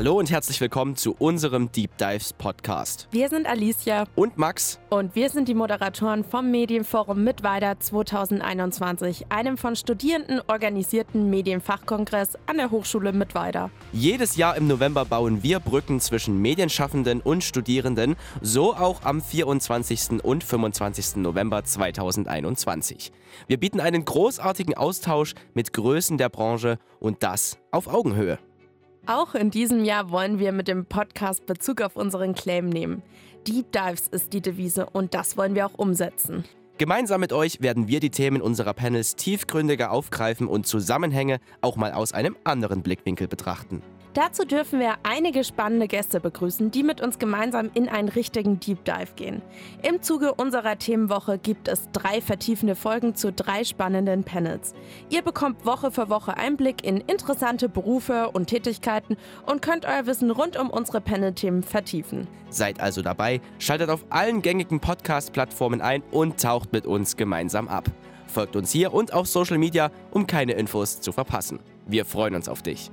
Hallo und herzlich willkommen zu unserem Deep Dives Podcast. Wir sind Alicia Und Max, und wir sind die Moderatoren vom Medienforum Mittweida 2021, einem von Studierenden organisierten Medienfachkongress an der Hochschule Mittweida. jedes Jahr im November bauen wir Brücken zwischen Medienschaffenden und Studierenden, so auch am 24. und 25. November 2021. Wir bieten einen großartigen Austausch mit Größen der Branche und das auf Augenhöhe. Auch in diesem Jahr wollen wir mit dem Podcast Bezug auf unseren Claim nehmen. Deep Dives ist die Devise und das wollen wir auch umsetzen. Gemeinsam mit euch werden wir die Themen unserer Panels tiefgründiger aufgreifen und Zusammenhänge auch mal aus einem anderen Blickwinkel betrachten. Dazu dürfen wir einige spannende Gäste begrüßen, die mit uns gemeinsam in einen richtigen Deep Dive gehen. Im Zuge unserer Themenwoche gibt es drei vertiefende Folgen zu drei spannenden Panels. Ihr bekommt Woche für Woche Einblick in interessante Berufe und Tätigkeiten und könnt euer Wissen rund um unsere Panel-Themen vertiefen. Seid also dabei, schaltet auf allen gängigen Podcast-Plattformen ein und taucht mit uns gemeinsam ab. Folgt uns hier und auf Social Media, um keine Infos zu verpassen. Wir freuen uns auf dich.